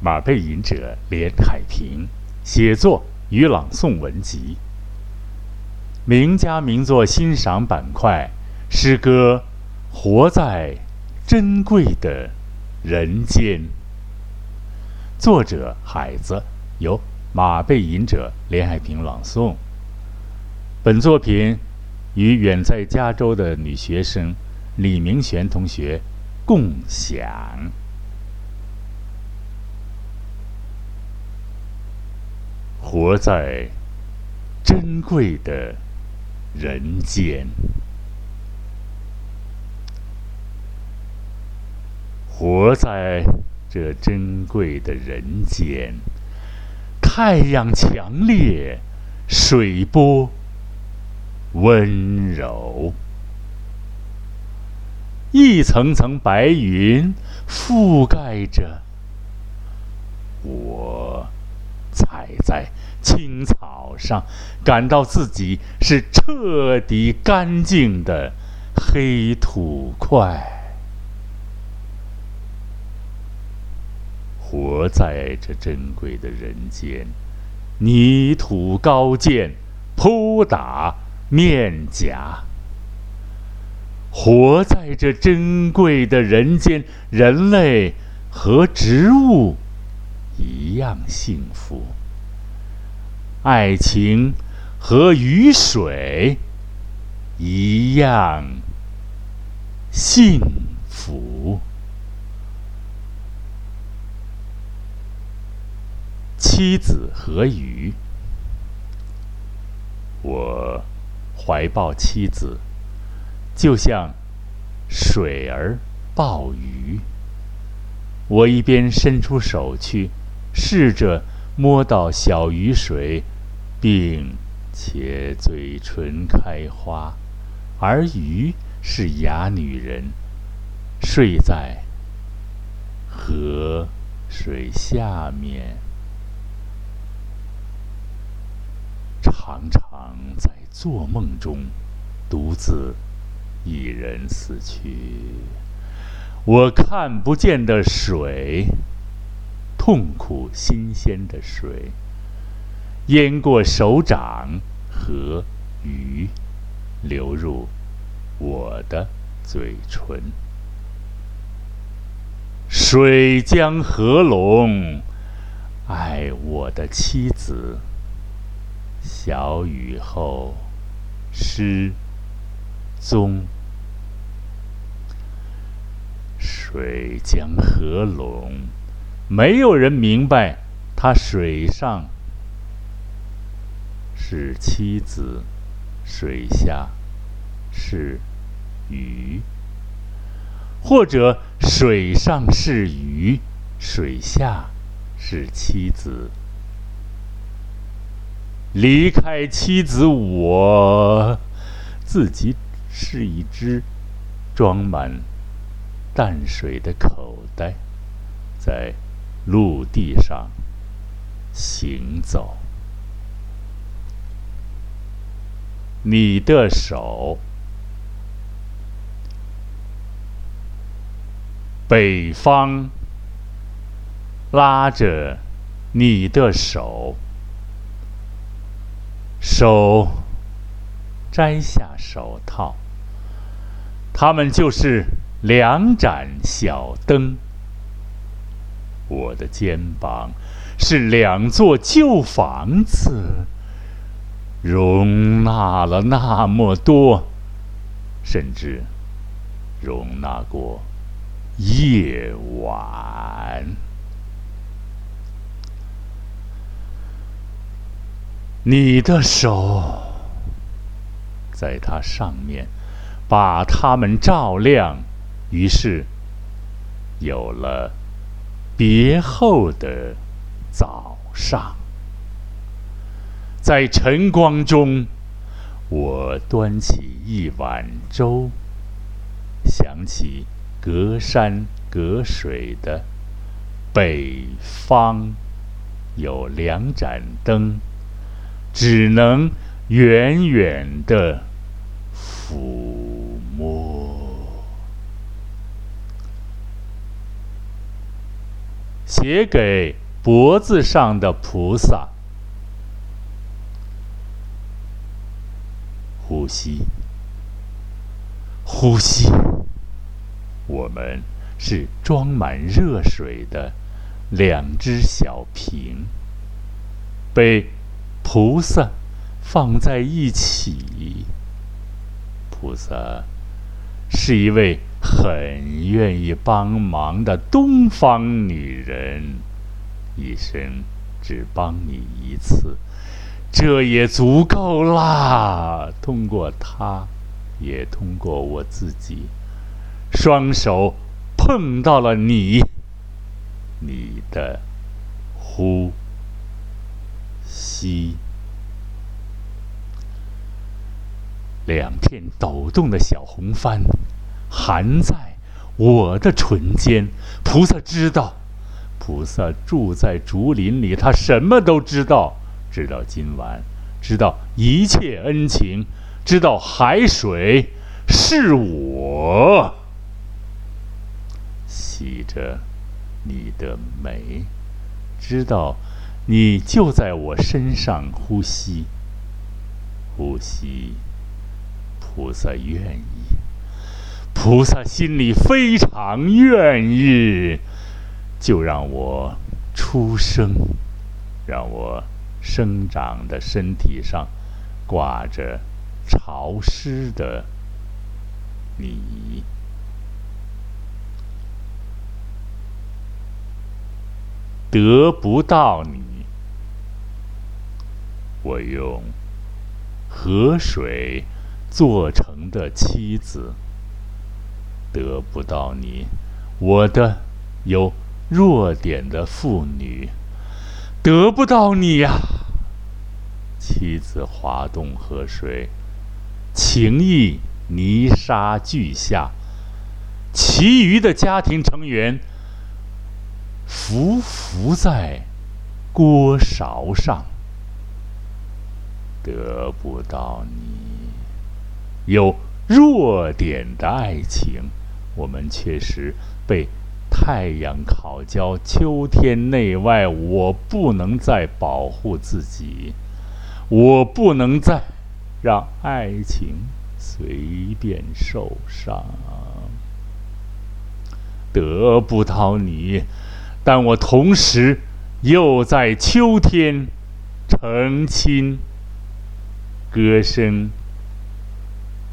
马背吟者连海平，写作与朗诵文集。名家名作欣赏板块，诗歌活在珍贵的人间。作者海子，由马背吟者连海平朗诵。本作品与远在加州的女学生李明璇同学共享。活在珍贵的人间，活在这珍贵的人间，太阳强烈，水波温柔，一层层白云覆盖着我，踩在。青草上，感到自己是彻底干净的黑土块，活在这珍贵的人间，泥土高见，扑打面颊。活在这珍贵的人间，人类和植物一样幸福。爱情和雨水一样幸福。妻子和鱼，我怀抱妻子，就像水儿抱鱼。我一边伸出手去，试着。摸到小雨水，并且嘴唇开花，而鱼是哑女人，睡在河水下面，常常在做梦中独自一人死去。我看不见的水。痛苦新鲜的水淹过手掌和鱼，流入我的嘴唇。水将合拢，爱我的妻子。小雨后失踪，水将合拢。没有人明白，他水上是妻子，水下是鱼，或者水上是鱼，水下是妻子。离开妻子，我自己是一只装满淡水的口袋，在。陆地上行走，你的手，北方拉着你的手，手摘下手套，它们就是两盏小灯。我的肩膀是两座旧房子，容纳了那么多，甚至容纳过夜晚。你的手在它上面，把它们照亮，于是有了。别后的早上，在晨光中，我端起一碗粥，想起隔山隔水的北方有两盏灯，只能远远的抚写给脖子上的菩萨。呼吸，呼吸。我们是装满热水的两只小瓶，被菩萨放在一起。菩萨是一位很愿意帮忙的东方女人，一生只帮你一次。这也足够啦！通过她，也通过我自己，双手碰到了你，你的呼吸，两片抖动的小红帆，含在我的唇间。菩萨知道，菩萨住在竹林里，他什么都知道。知道今晚，知道一切恩情，知道海水是我洗着你的美，知道你就在我身上呼吸，呼吸。菩萨愿意，菩萨心里非常愿意，就让我出生，让我。生长的身体上挂着潮湿的你，得不到你，我用河水做成的妻子；得不到你，我的有弱点的妇女。得不到你呀，妻子滑动河水，情意泥沙俱下，其余的家庭成员浮浮在锅勺上。得不到你，有弱点的爱情，我们确实被。太阳烤焦，秋天内外，我不能再保护自己，我不能再让爱情随便受伤。得不到你，但我同时又在秋天成亲。歌声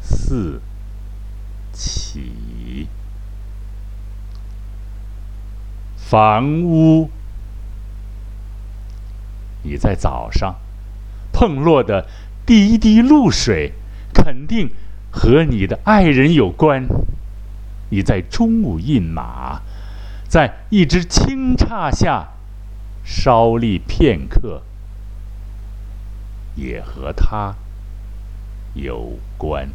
四起。房屋，你在早上碰落的第一滴露水，肯定和你的爱人有关。你在中午饮马，在一只青叉下稍立片刻，也和他有关。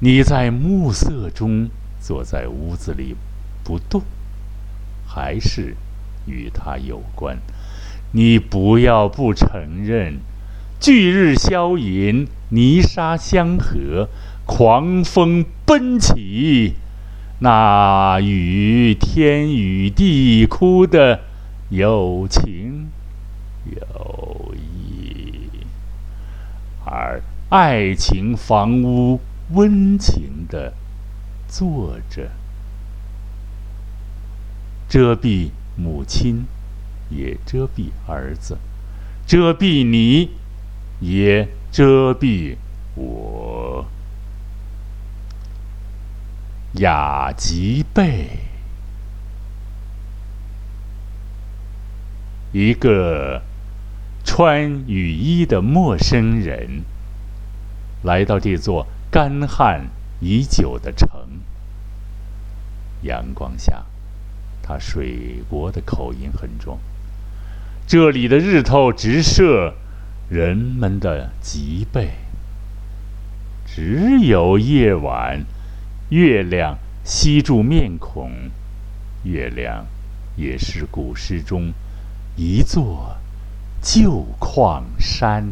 你在暮色中坐在屋子里。不动，还是与他有关。你不要不承认。巨日消隐，泥沙相合，狂风奔起，那与天与地哭的有情有义，而爱情房屋温情的坐着。遮蔽母亲，也遮蔽儿子；遮蔽你，也遮蔽我。雅吉贝，一个穿雨衣的陌生人，来到这座干旱已久的城。阳光下。他水国的口音很重。这里的日头直射人们的脊背，只有夜晚，月亮吸住面孔。月亮也是古诗中一座旧矿山。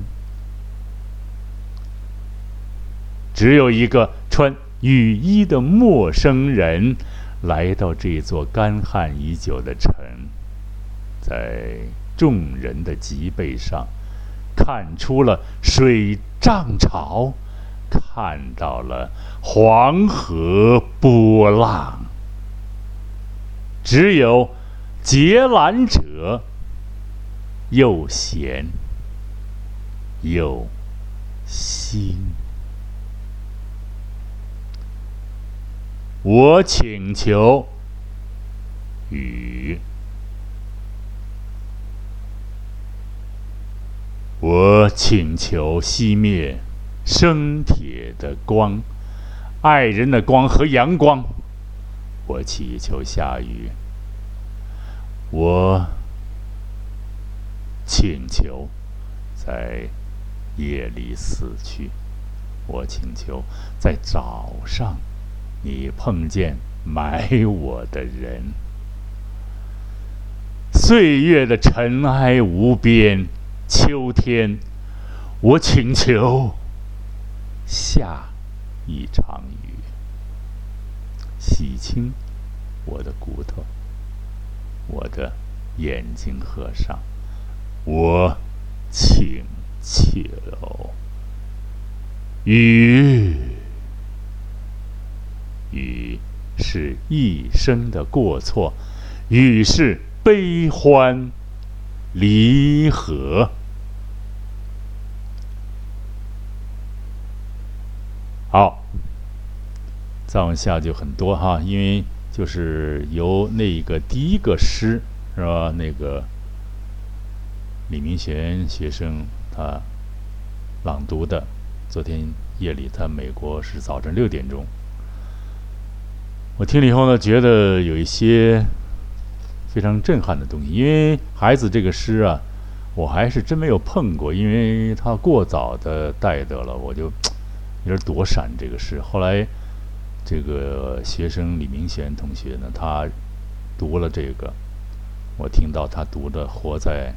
只有一个穿雨衣的陌生人。来到这座干旱已久的城，在众人的脊背上看出了水涨潮，看到了黄河波浪。只有劫难者，又闲又心。我请求雨，我请求熄灭生铁的光，爱人的光和阳光。我祈求下雨，我请求在夜里死去，我请求在早上你碰见埋我的人。岁月的尘埃无边，秋天，我请求下一场雨。洗清我的骨头，我的眼睛合上，我请求雨，雨是一生的过错，雨是悲欢离合。好。再往下就很多哈，因为就是由那个第一个诗是吧？那个李明贤学生他朗读的。昨天夜里在美国是早晨六点钟，我听了以后呢，觉得有一些非常震撼的东西。因为孩子这个诗啊，我还是真没有碰过，因为他过早的带得了，我就有点躲闪这个诗。后来。这个学生李明贤同学呢，他读了这个，我听到他读的“活在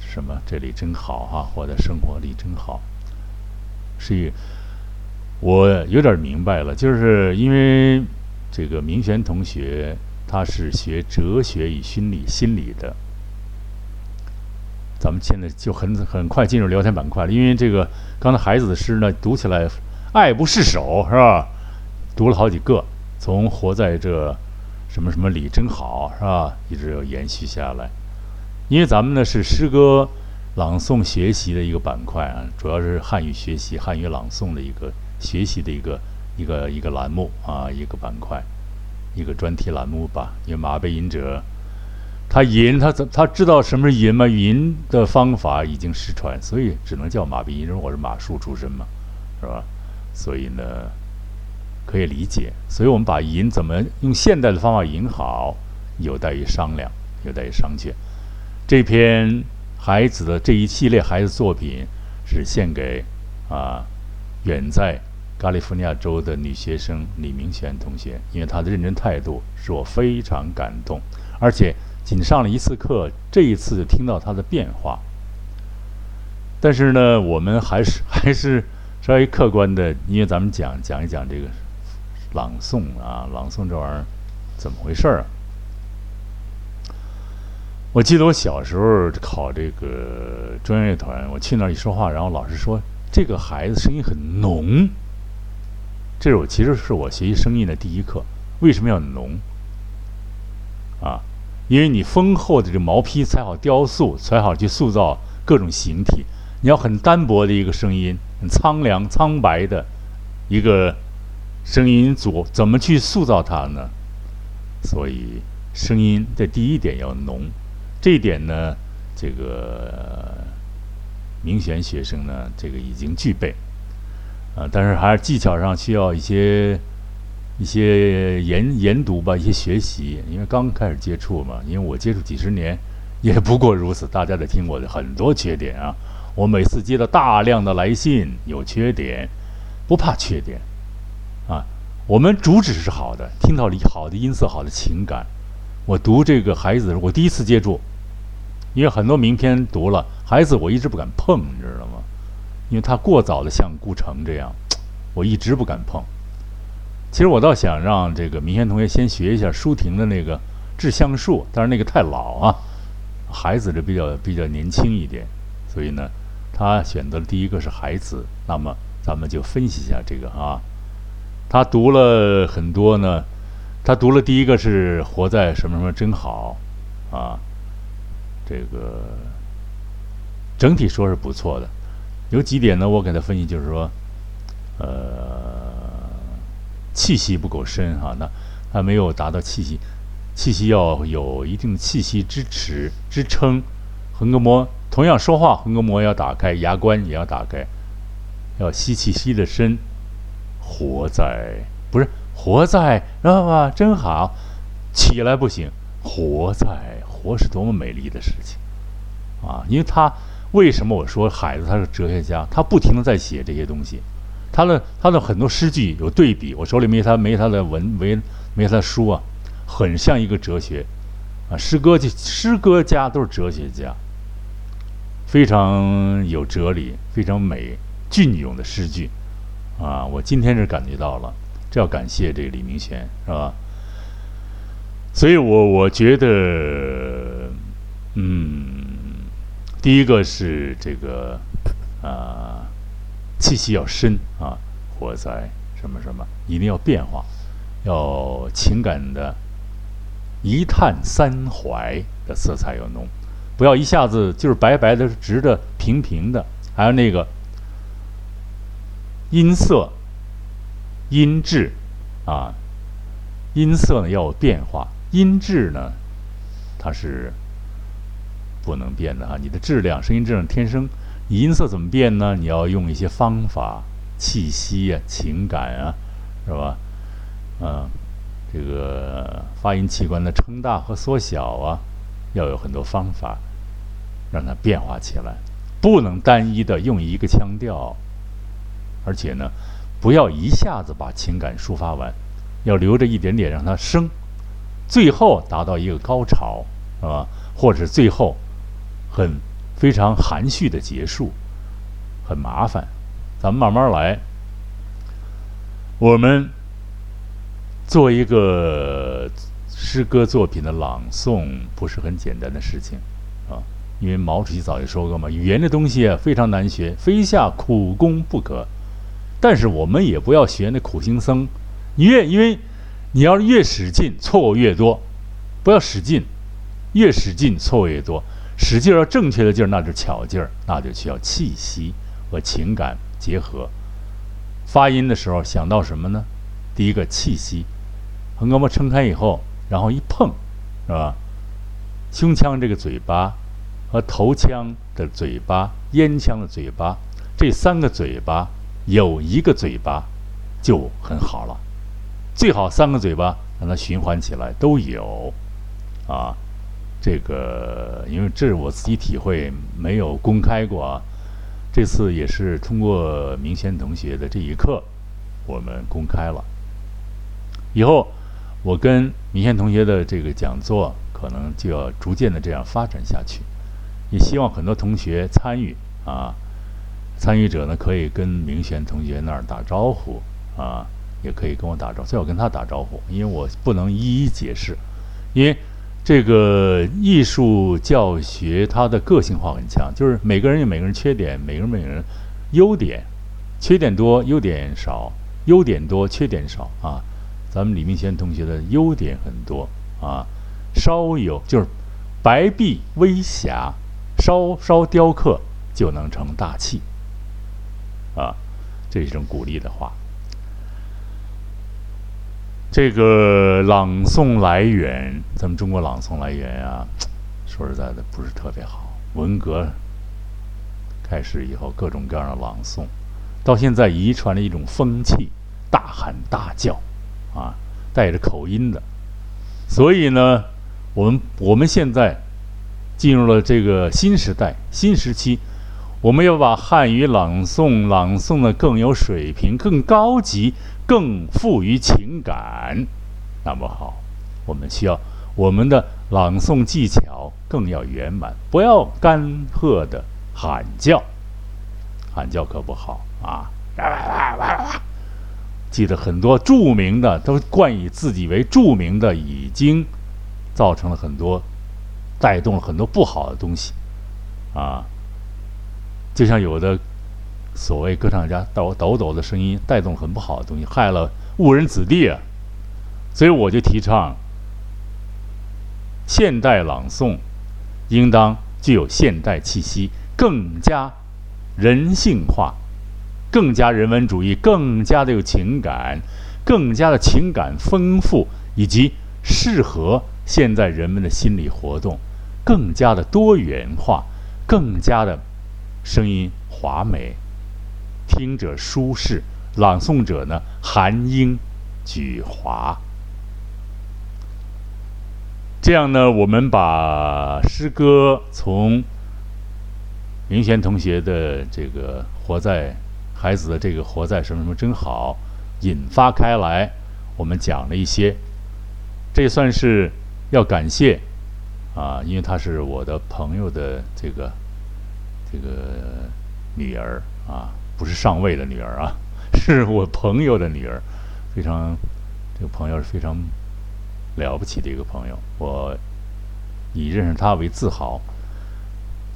什么这里真好哈，活在生活里真好”，是一，我有点明白了，就是因为这个明玄同学他是学哲学与心理心理的，咱们现在就很很快进入聊天板块了，因为这个刚才孩子的诗呢，读起来爱不释手，是吧？读了好几个，从活在这什么什么里真好是吧，一直要延续下来。因为咱们呢是诗歌朗诵学习的一个板块啊，主要是汉语学习、汉语朗诵的一个学习的一个一个一个栏目啊，一个板块，一个专题栏目吧。因为马背吟者，他吟他怎他知道什么是吟吗？吟的方法已经失传，所以只能叫马背吟者。我是马术出身嘛，是吧？所以呢。可以理解，所以我们把吟怎么用现代的方法吟好，有待于商量，有待于商榷。这篇孩子的这一系列孩子作品是献给啊远在加利福尼亚州的女学生李明轩同学，因为她的认真态度使我非常感动，而且仅上了一次课，这一次就听到她的变化。但是呢，我们还是还是稍微客观的，因为咱们讲讲一讲这个。朗诵啊，朗诵这玩意儿怎么回事儿啊？我记得我小时候考这个专业团，我去那儿一说话，然后老师说这个孩子声音很浓。这是我其实是我学习声音的第一课。为什么要浓？啊，因为你丰厚的这毛坯才好雕塑，才好去塑造各种形体。你要很单薄的一个声音，很苍凉苍白的一个。声音组怎么去塑造它呢？所以声音的第一点要浓，这一点呢，这个明显学生呢，这个已经具备，啊，但是还是技巧上需要一些一些研研读吧，一些学习，因为刚开始接触嘛，因为我接触几十年，也不过如此。大家得听我的很多缺点啊，我每次接到大量的来信，有缺点，不怕缺点。啊，我们主旨是好的，听到里好的音色，好的情感。我读这个孩子，我第一次接触，因为很多名篇读了，孩子我一直不敢碰，你知道吗？因为他过早的像顾城这样，我一直不敢碰。其实我倒想让这个明轩同学先学一下舒婷的那个《致橡树》，但是那个太老啊，孩子这比较比较年轻一点，所以呢，他选择第一个是孩子。那么咱们就分析一下这个啊，他读了很多呢，他读了第一个是活在什么什么真好啊，这个整体说是不错的，有几点呢，我给他分析就是说，呃。气息不够深哈，那还没有达到气息，气息要有一定的气息支持支撑。横膈膜同样说话，横膈膜要打开，牙关也要打开，要吸气吸的深。活在不是活在知道吧？真好，起来不行。活在活是多么美丽的事情啊！因为他为什么我说海子他是哲学家？他不停的在写这些东西。他的他的很多诗句有对比，我手里没他没他的文没没他的书啊，很像一个哲学，啊，诗歌就诗歌家都是哲学家，非常有哲理，非常美隽永的诗句，啊，我今天是感觉到了，这要感谢这个李明轩是吧？所以我我觉得，嗯，第一个是这个啊。气息要深啊，火灾什么什么，一定要变化，要情感的一叹三怀的色彩要浓，不要一下子就是白白的、直的、平平的。还有那个音色、音质啊，音色呢要有变化，音质呢它是不能变的啊，你的质量、声音质量天生。你音色怎么变呢？你要用一些方法，气息啊，情感啊，是吧？嗯，这个发音器官的撑大和缩小啊，要有很多方法，让它变化起来，不能单一的用一个腔调，而且呢，不要一下子把情感抒发完，要留着一点点让它升，最后达到一个高潮，是吧？或者最后很。非常含蓄的结束，很麻烦，咱们慢慢来。我们做一个诗歌作品的朗诵，不是很简单的事情啊。因为毛主席早就说过嘛，语言这东西啊非常难学，非下苦功不可。但是我们也不要学那苦行僧，你越因为你要越使劲，错误越多。不要使劲，越使劲错误越多。使劲儿，正确的劲儿，那是巧劲儿，那就需要气息和情感结合。发音的时候想到什么呢？第一个气息，横膈膜撑开以后，然后一碰，是吧？胸腔这个嘴巴和头腔的嘴巴、咽腔的嘴巴，这三个嘴巴有一个嘴巴就很好了。最好三个嘴巴让它循环起来都有，啊。这个，因为这是我自己体会，没有公开过啊。这次也是通过明轩同学的这一课，我们公开了。以后我跟明轩同学的这个讲座，可能就要逐渐的这样发展下去。也希望很多同学参与啊，参与者呢可以跟明轩同学那儿打招呼啊，也可以跟我打招呼，最好跟他打招呼，因为我不能一一解释，因为。这个艺术教学，它的个性化很强，就是每个人有每个人缺点，每个人每个人优点，缺点多，优点少，优点多，缺点少啊。咱们李明轩同学的优点很多啊，稍有就是白璧微瑕，稍稍雕刻就能成大器啊，这是一种鼓励的话。这个朗诵来源，咱们中国朗诵来源啊，说实在的不是特别好。文革开始以后，各种各样的朗诵，到现在遗传了一种风气，大喊大叫，啊，带着口音的。所以呢，我们我们现在进入了这个新时代、新时期，我们要把汉语朗诵朗诵的更有水平、更高级。更富于情感，那么好，我们需要我们的朗诵技巧更要圆满，不要干涸的喊叫，喊叫可不好啊！记得很多著名的都冠以自己为著名的，已经造成了很多，带动了很多不好的东西，啊，就像有的所谓歌唱家抖抖抖的声音，带动很不好的东西，害了误人子弟啊。所以我就提倡，现代朗诵应当具有现代气息，更加人性化。更加人文主义，更加的有情感，更加的情感丰富，以及适合现在人们的心理活动，更加的多元化，更加的声音华美，听者舒适，朗诵者呢含英举华。这样呢，我们把诗歌从明贤同学的这个活在。孩子的这个活在什么什么真好，引发开来，我们讲了一些，这算是要感谢啊，因为他是我的朋友的这个这个女儿啊，不是上尉的女儿啊，是我朋友的女儿，非常这个朋友是非常了不起的一个朋友，我以认识他为自豪，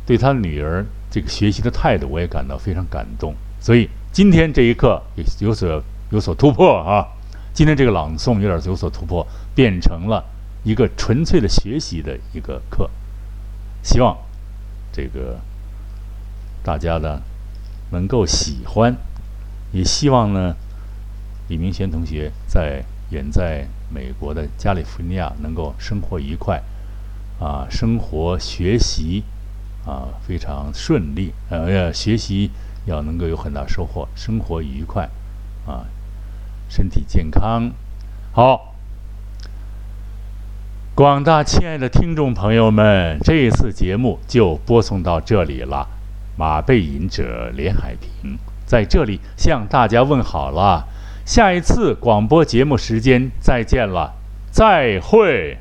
对他女儿这个学习的态度，我也感到非常感动。所以今天这一课有所有所突破啊！今天这个朗诵有点有所突破，变成了一个纯粹的学习的一个课。希望这个大家呢能够喜欢，也希望呢李明贤同学在远在美国的加利福尼亚能够生活愉快啊，生活学习啊非常顺利，呃，学习。要能够有很大收获，生活愉快，啊，身体健康。好，广大亲爱的听众朋友们，这一次节目就播送到这里了。马背吟者连海平在这里向大家问好了，下一次广播节目时间再见了，再会。